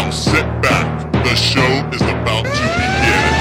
Now sit back. The show is about to begin.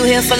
You here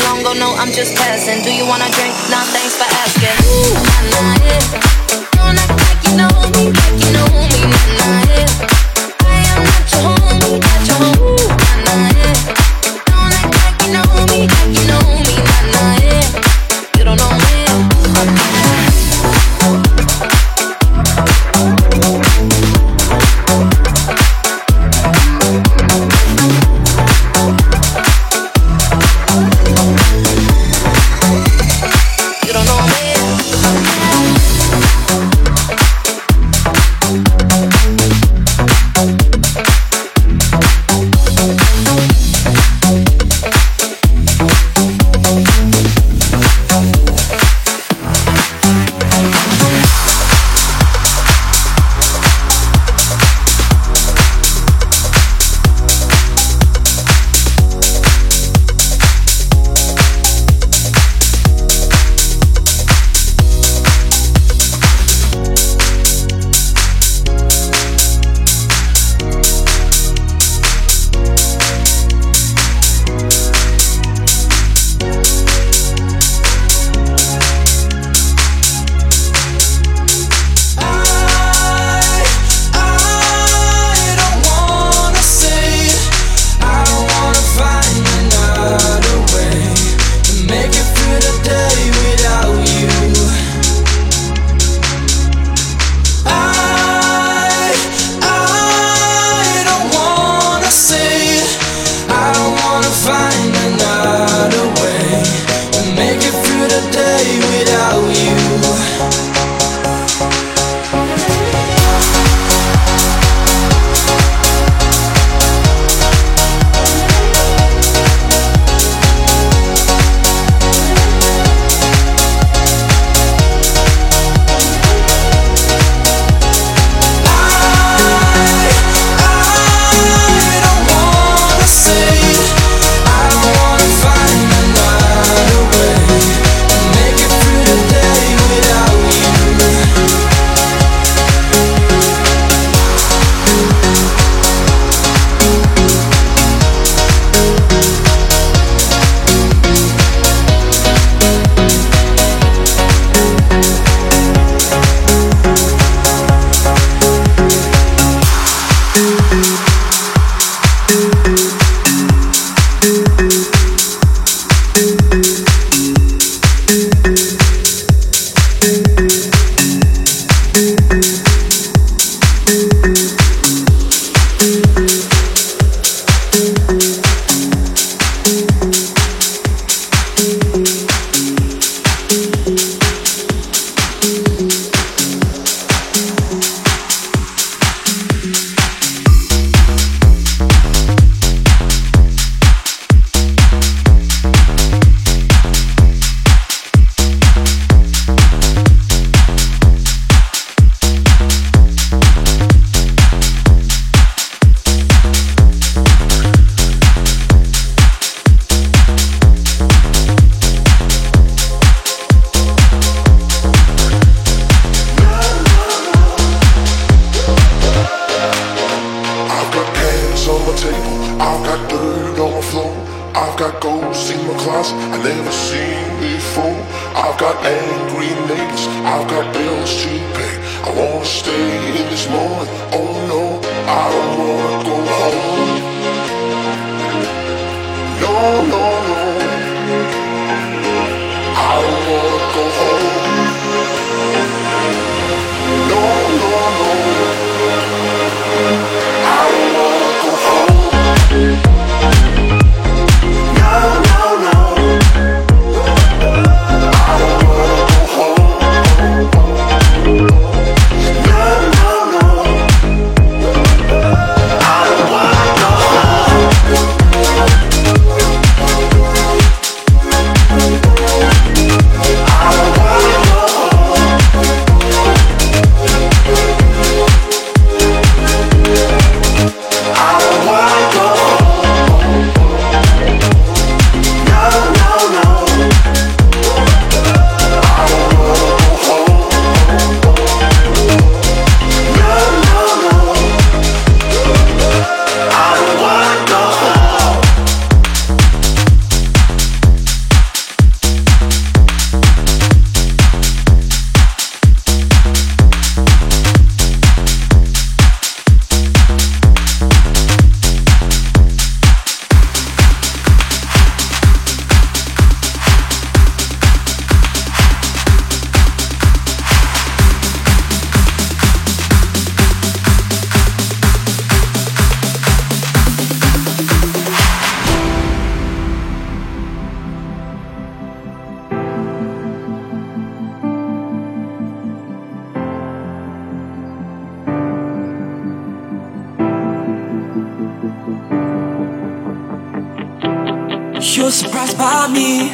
You're surprised by me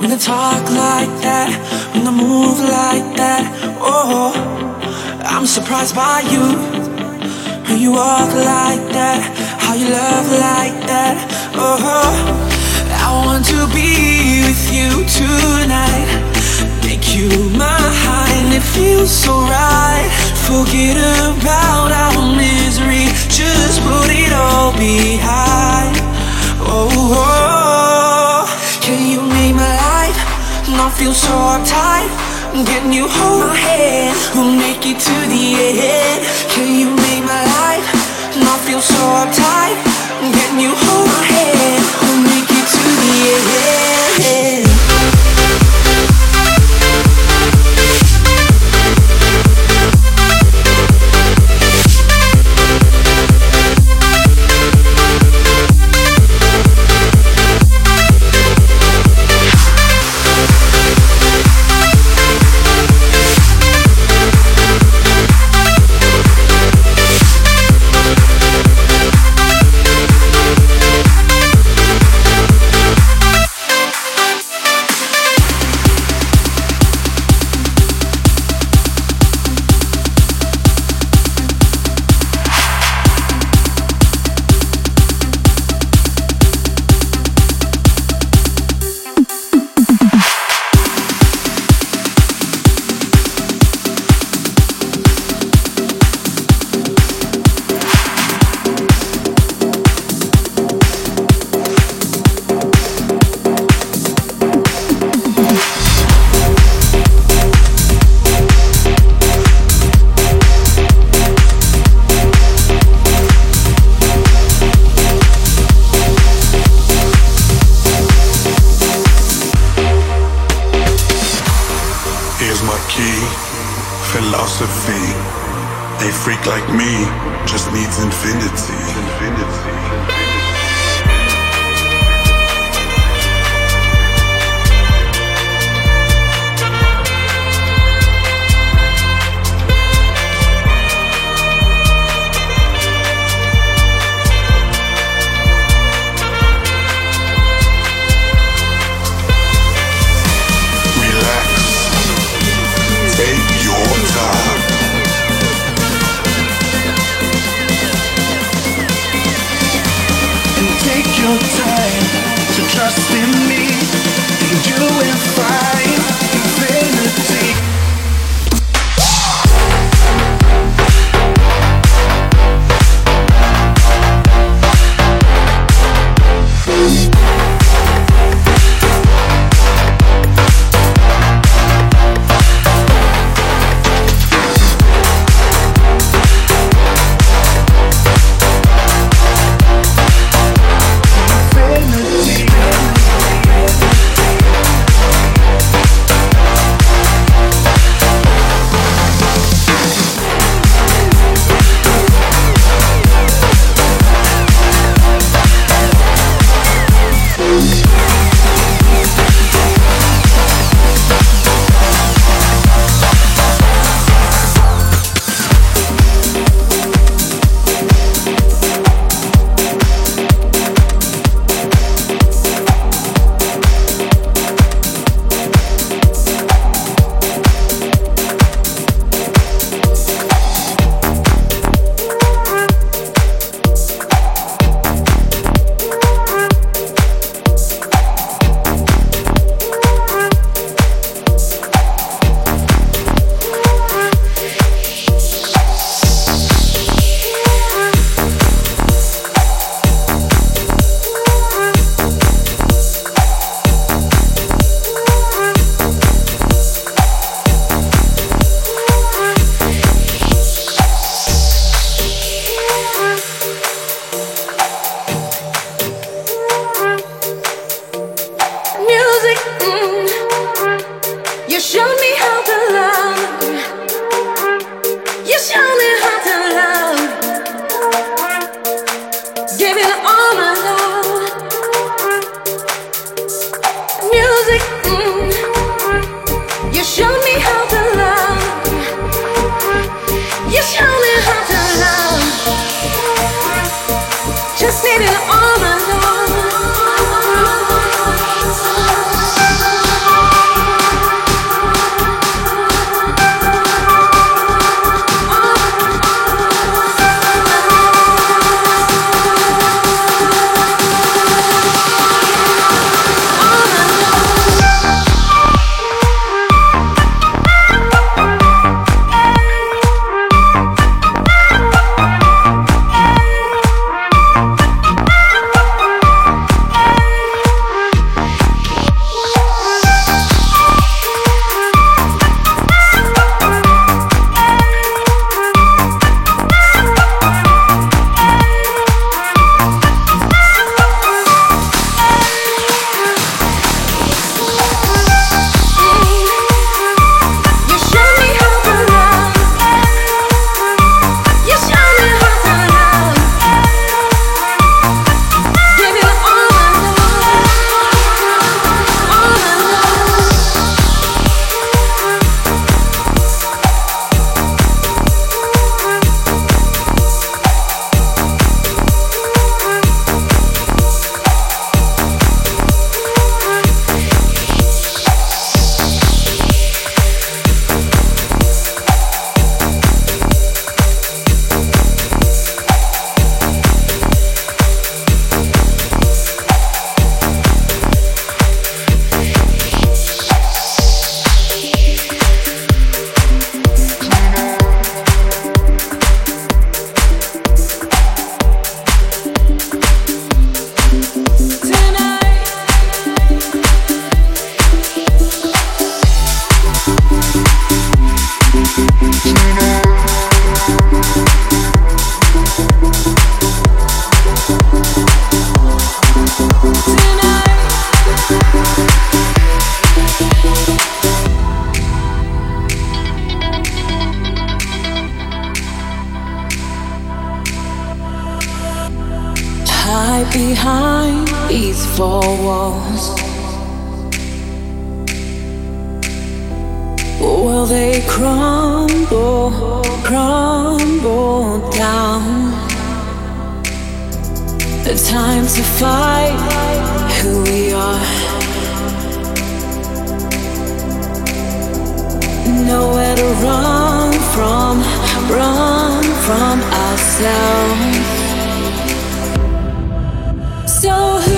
when I talk like that, when I move like that. Oh, I'm surprised by you when you walk like that, how you love like that. Oh, I want to be with you tonight, make you mine. It feels so right. Forget about our misery, just put it all behind. Oh, oh, can you make my life not feel so uptight? Can you hold my hand? We'll make it to the end. Can you make my life not feel so uptight? Can you hold my hand? We'll make it to the end. They crumble, crumble down. The time to fight who we are. Nowhere to run from, run from ourselves. So.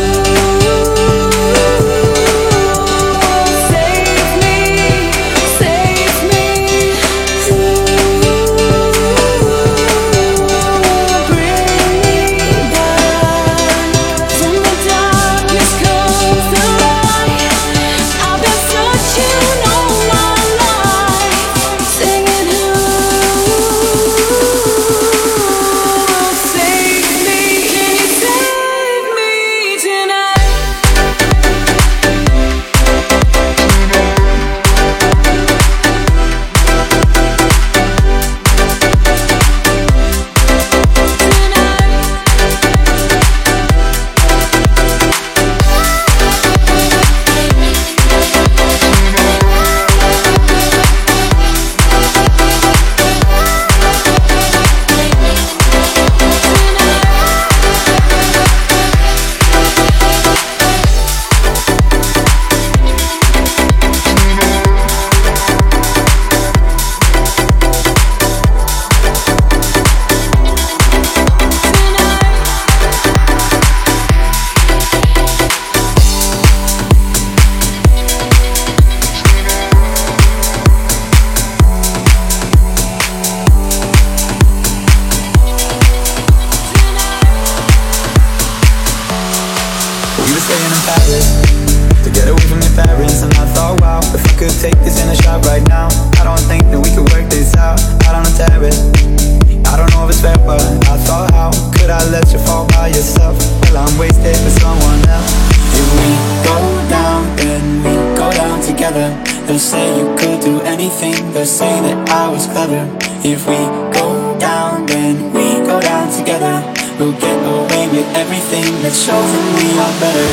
that's oh, showing we are better.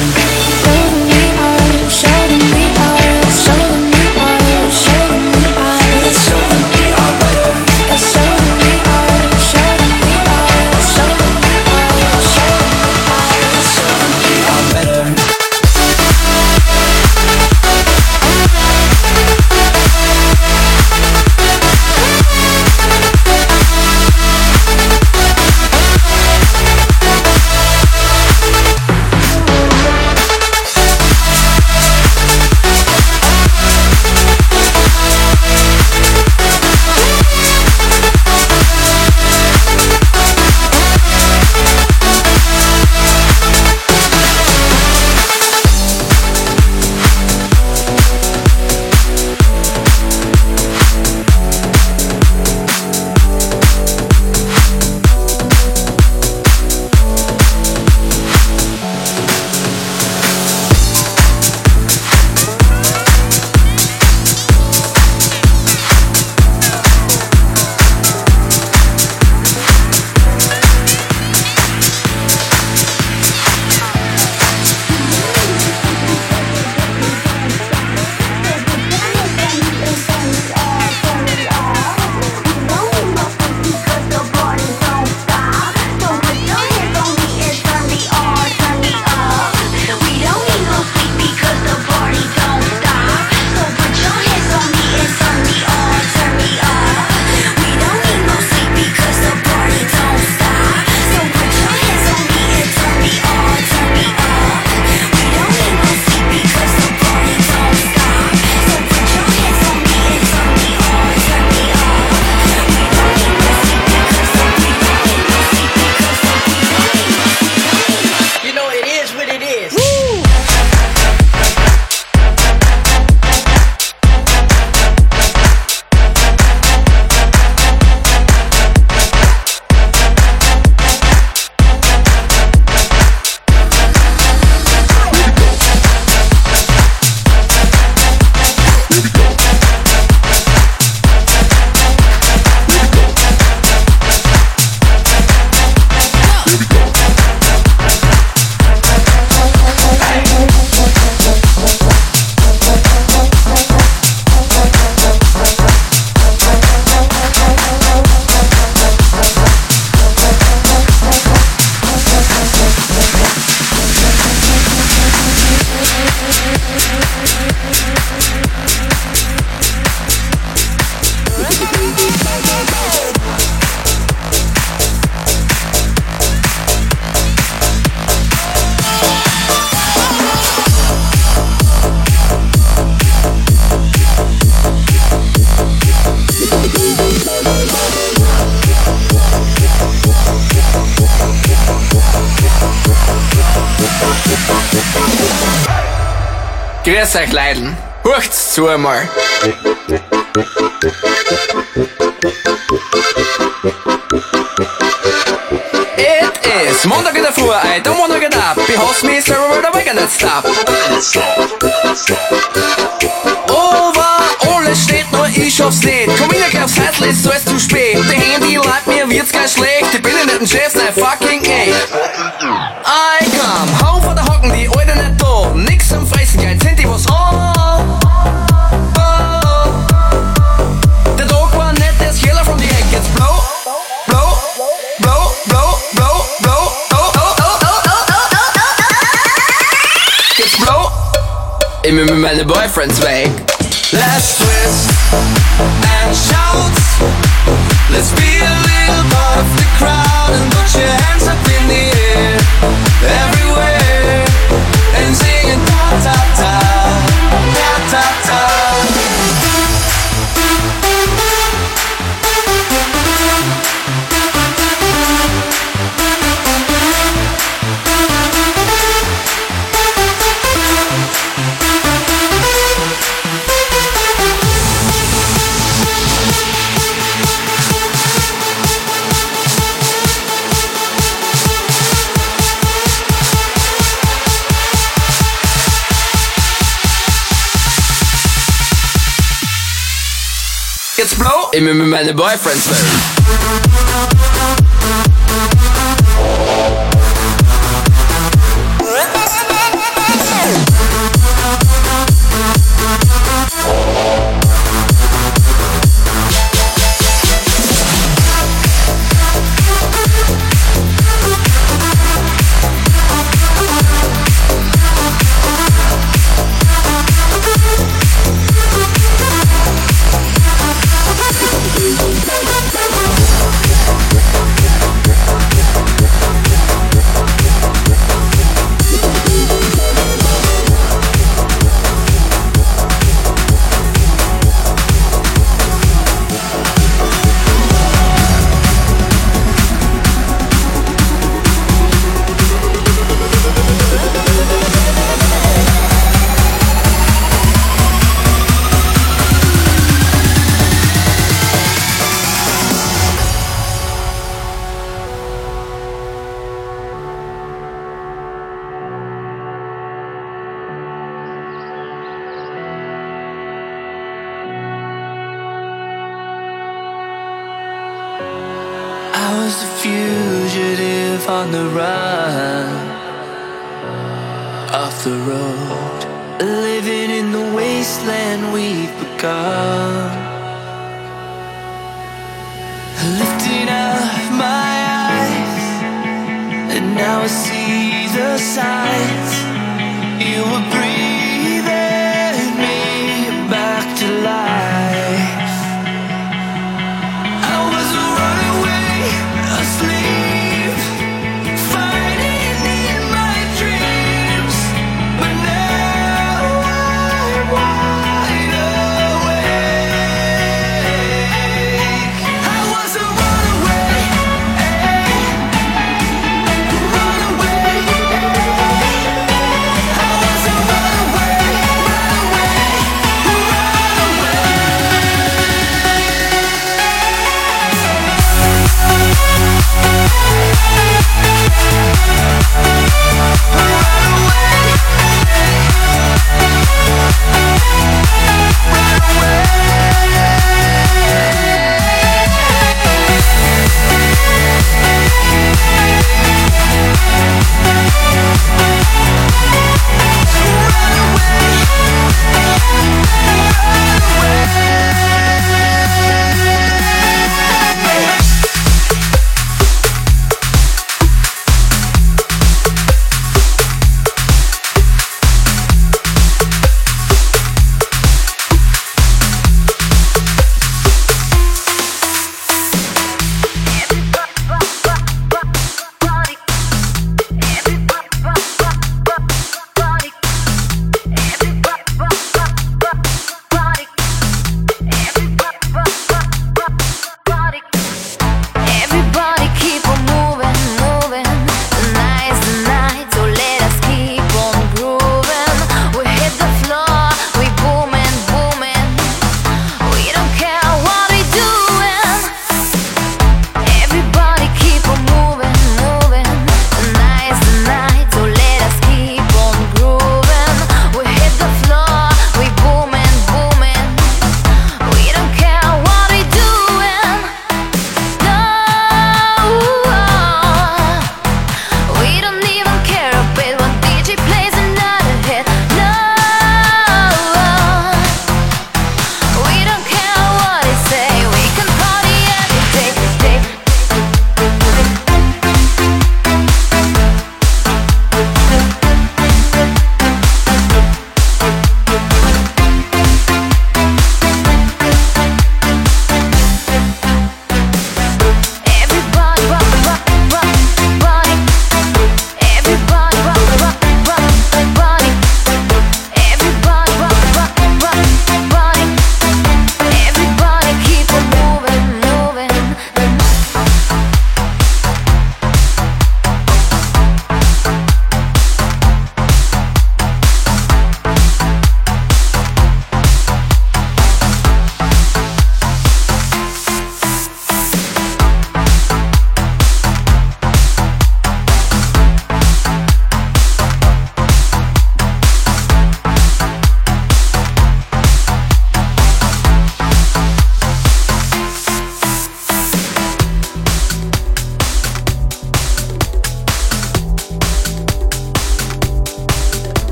Showing we are, showing we are. sua. It is Mondag in the floor, I don't wanna get up. Behold me, sir, where I cannot stop. Overall steht nur ich aufs Lied. Komm in der Kaps, Herzlist, so ist zu spät. Der Handy leitet mir, wird's gar schlecht. Ich bin in den Chefs, I fucking ey. boyfriend's wake. Let's in my meinen Boyfriends will.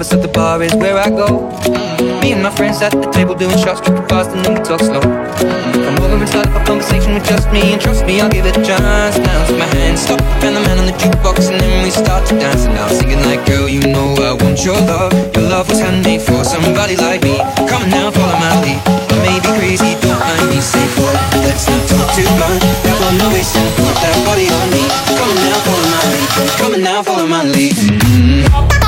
Lovers, so the bar is where I go. Me and my friends at the table doing shots, tripping fast, and then we talk slow. Come over and start a conversation with just me, and trust me, I'll give it a chance. Now take my hand, stop, and the man on the jukebox, and then we start to dance. And I'm singing like, girl, you know I want your love. Your love was handmade for somebody like me. Come now, follow my lead. I may be crazy, don't mind me. Say what? Let's not talk too much. Grab on the waist and put that body on me. Come now, follow my lead. Come now, follow my lead. Come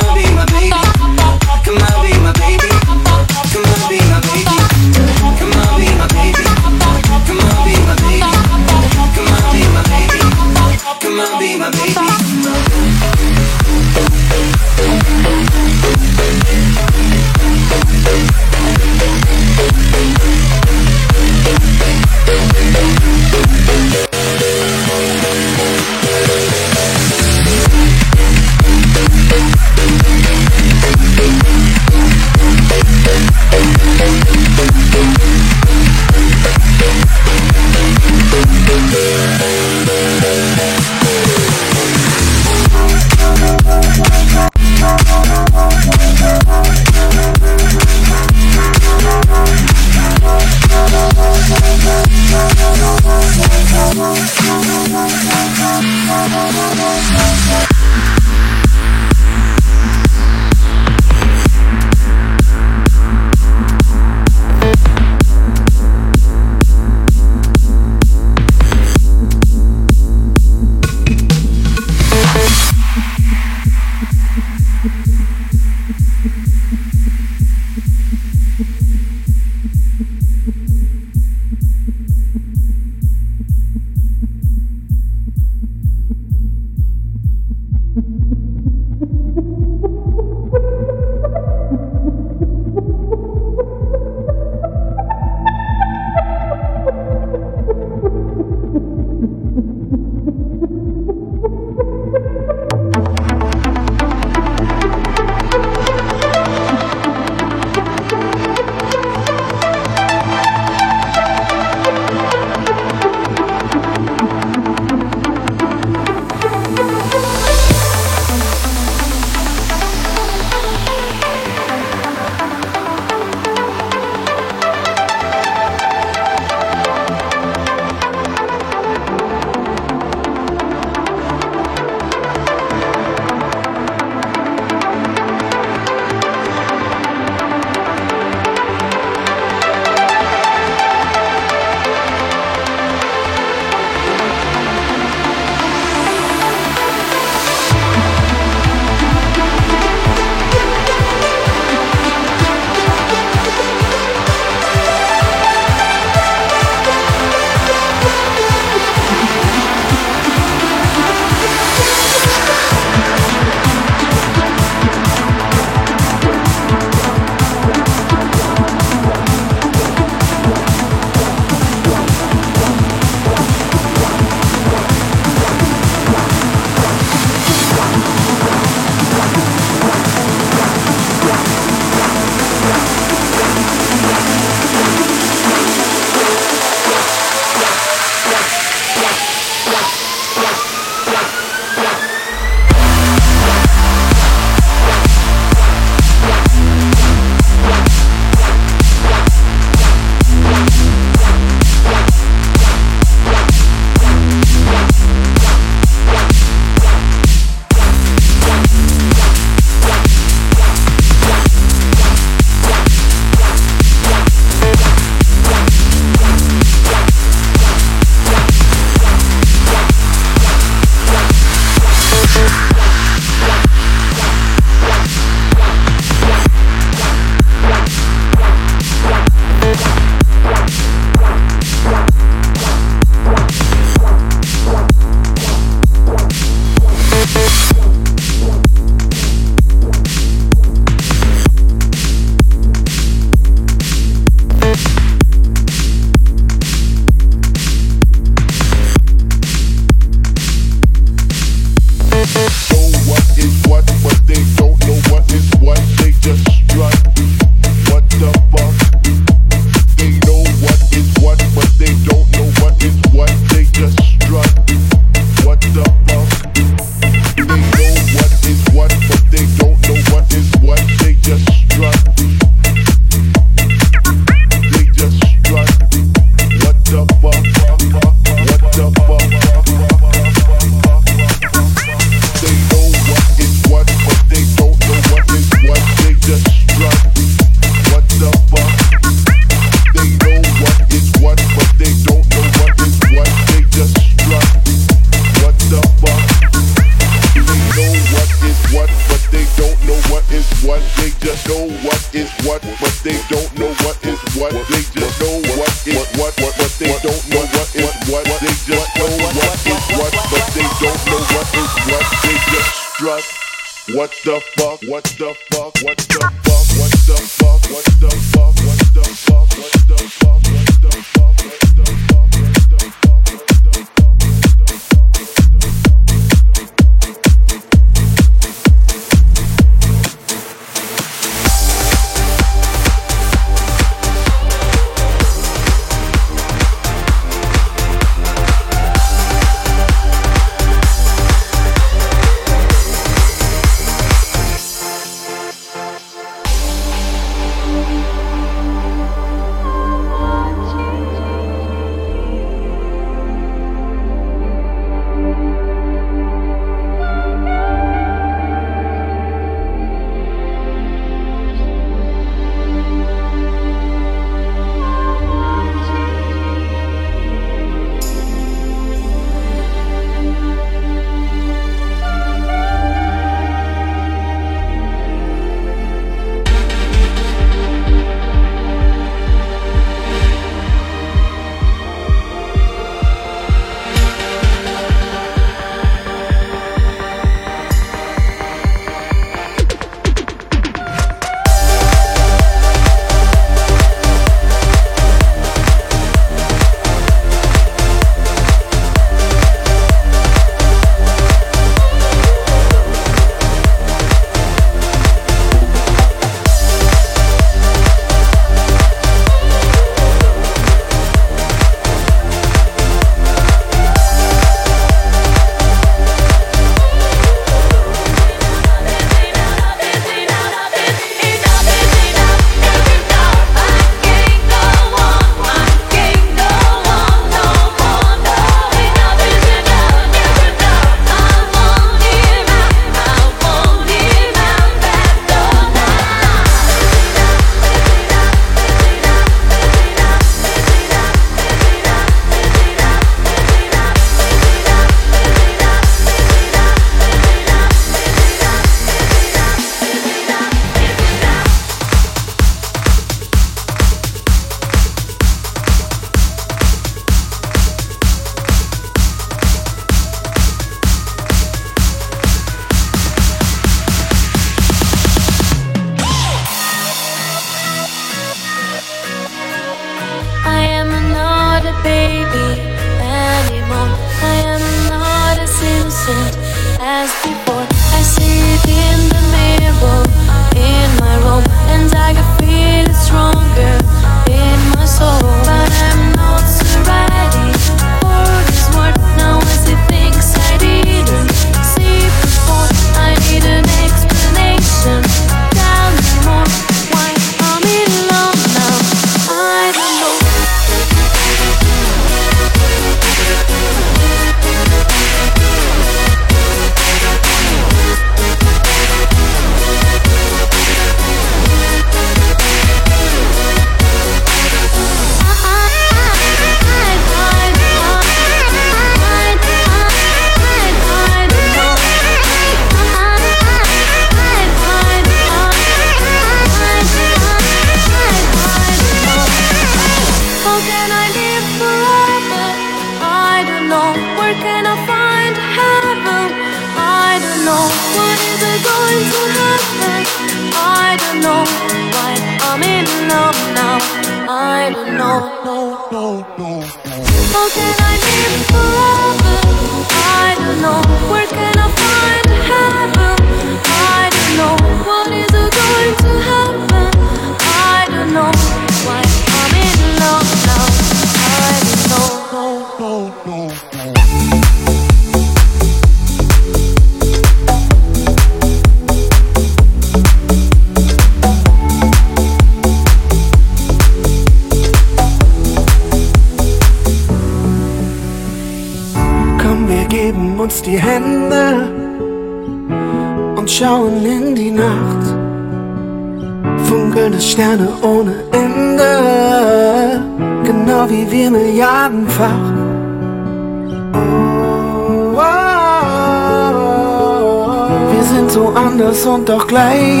und doch gleich.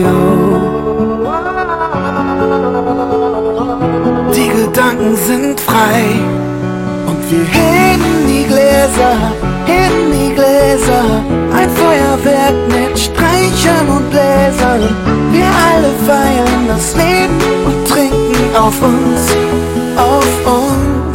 Oh. Die Gedanken sind frei und wir heben die Gläser, heben die Gläser. Ein Feuerwerk mit Streichern und Bläsern. Wir alle feiern das Leben und trinken auf uns, auf uns.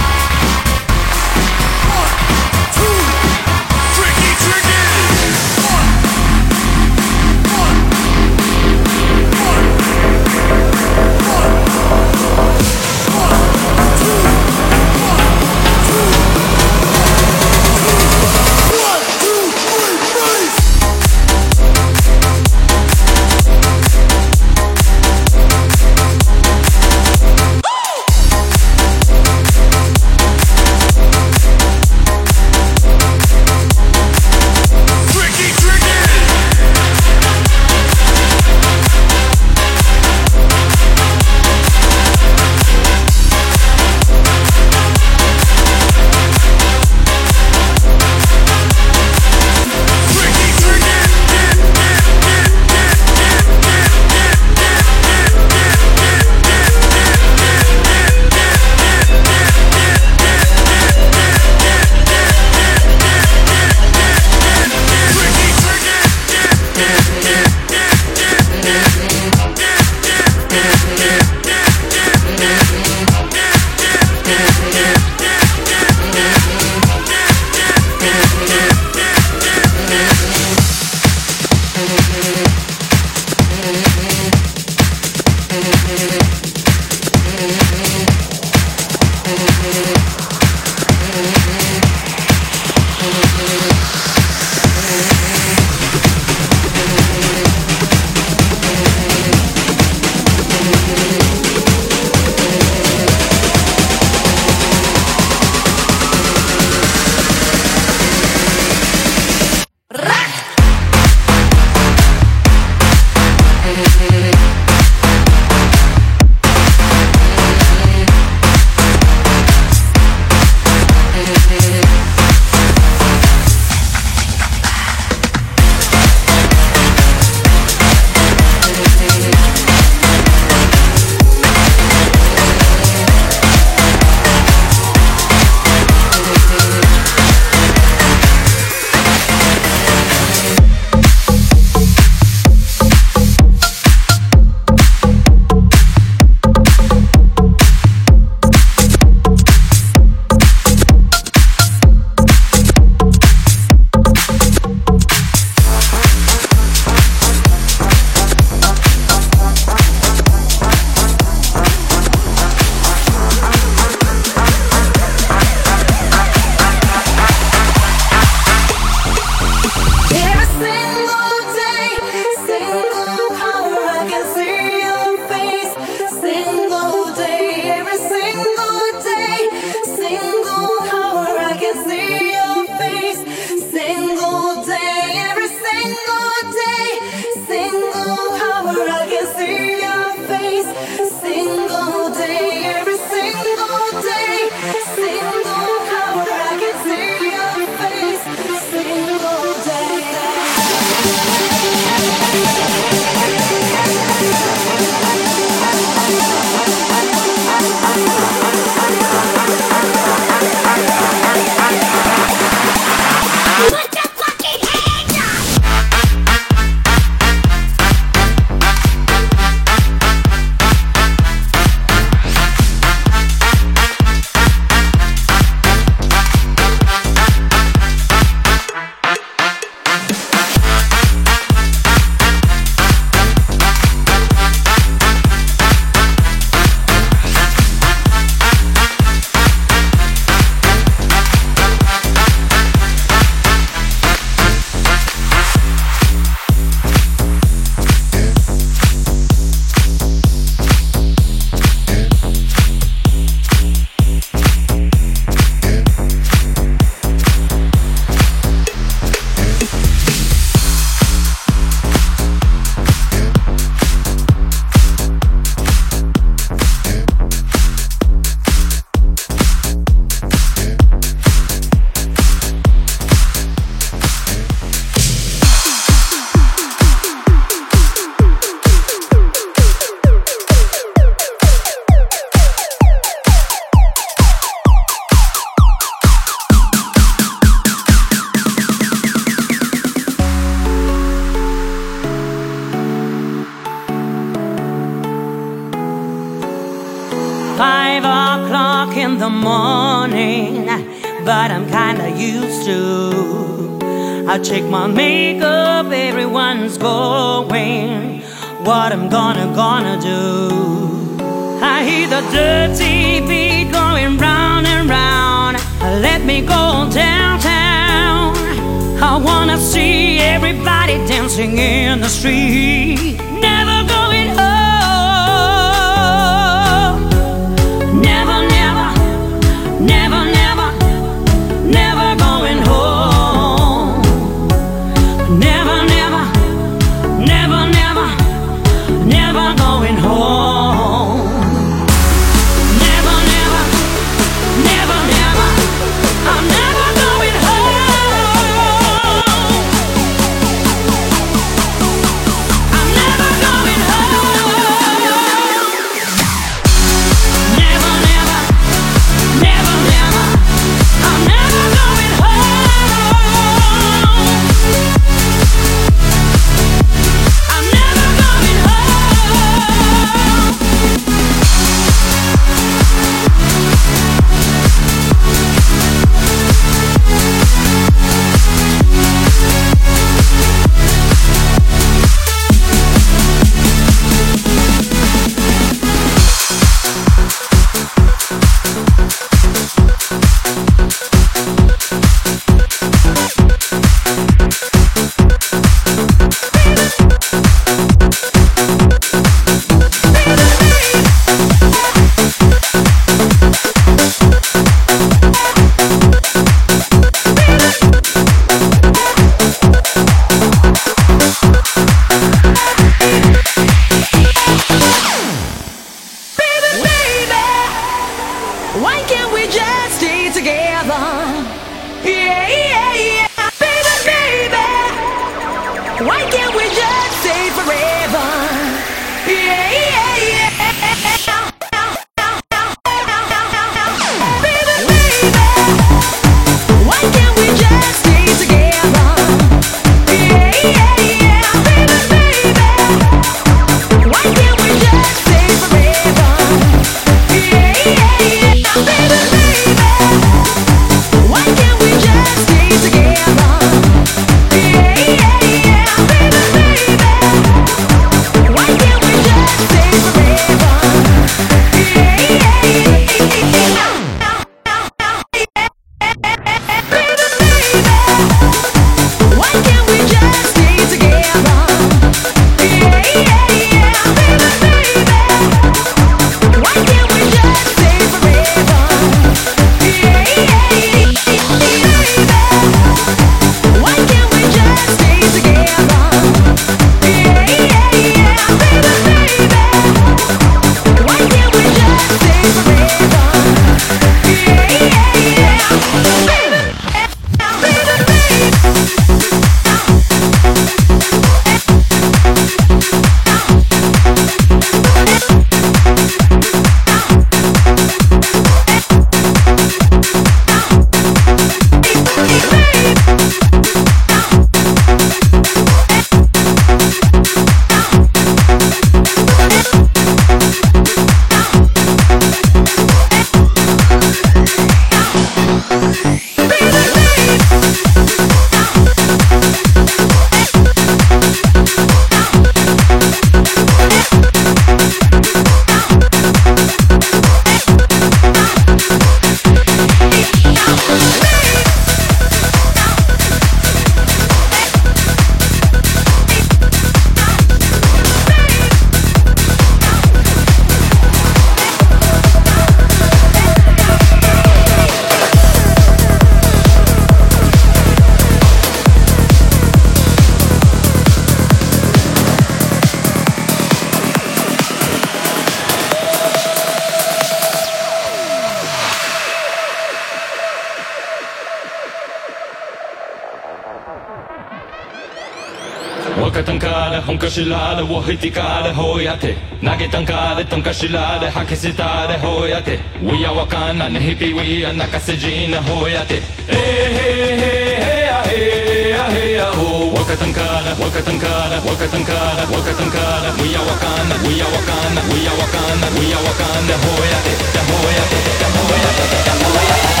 しらでおひてかでほやて投げたんかでたんかしらで吐きせたでほやて We are わかんなねひぴ We are 泣かせじなほやてえへへへやへやへやほわかたんかだわかたんかだわかたんかだわかたんかだ We are わかんな We are わかんな We are わかんな We are わかんなほやてだほやてだほやてだほやて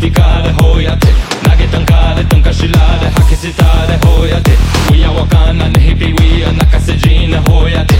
edificare, hoiate. Nage tankare, tankashilare, hakisitare, hoiate. Uia wakana, nehipiwia, nakasejine, hoiate.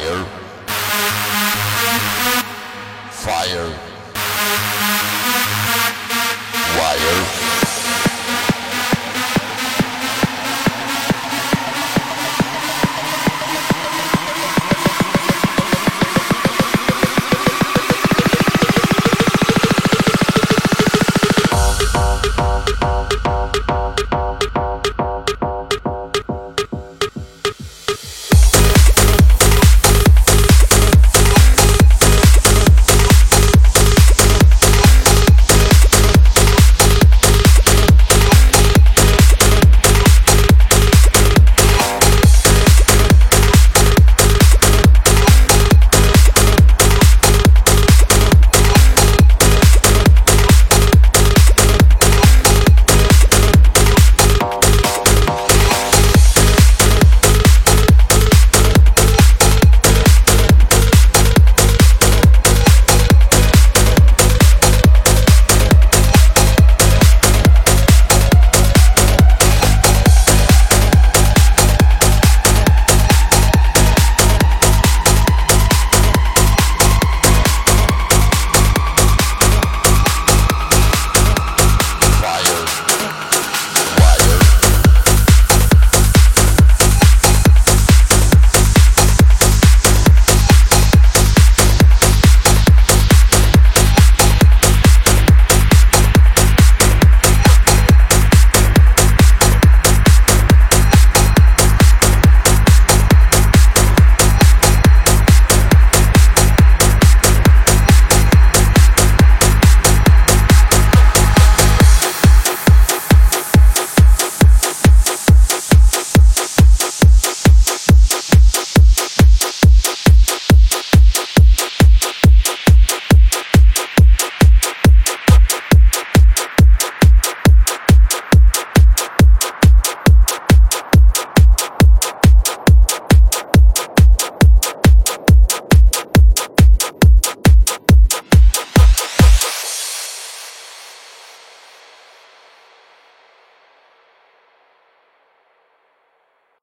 fire, fire.